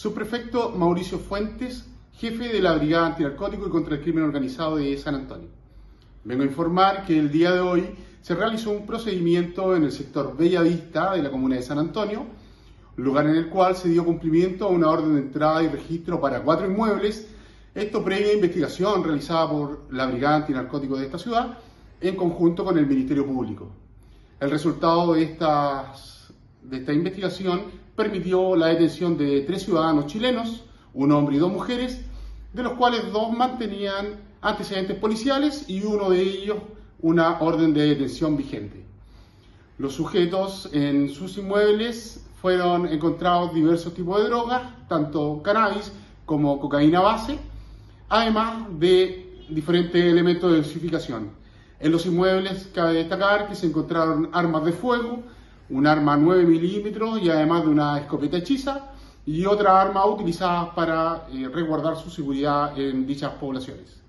Subprefecto Mauricio Fuentes, jefe de la Brigada Antinarcótico y contra el Crimen Organizado de San Antonio. Vengo a informar que el día de hoy se realizó un procedimiento en el sector Bella Vista de la comuna de San Antonio, lugar en el cual se dio cumplimiento a una orden de entrada y registro para cuatro inmuebles, esto previa investigación realizada por la Brigada Antinarcótico de esta ciudad en conjunto con el Ministerio Público. El resultado de, estas, de esta investigación permitió la detención de tres ciudadanos chilenos, un hombre y dos mujeres, de los cuales dos mantenían antecedentes policiales y uno de ellos una orden de detención vigente. Los sujetos en sus inmuebles fueron encontrados diversos tipos de drogas, tanto cannabis como cocaína base, además de diferentes elementos de dosificación. En los inmuebles cabe destacar que se encontraron armas de fuego, un arma 9 milímetros y además de una escopeta hechiza y otra arma utilizada para eh, resguardar su seguridad en dichas poblaciones.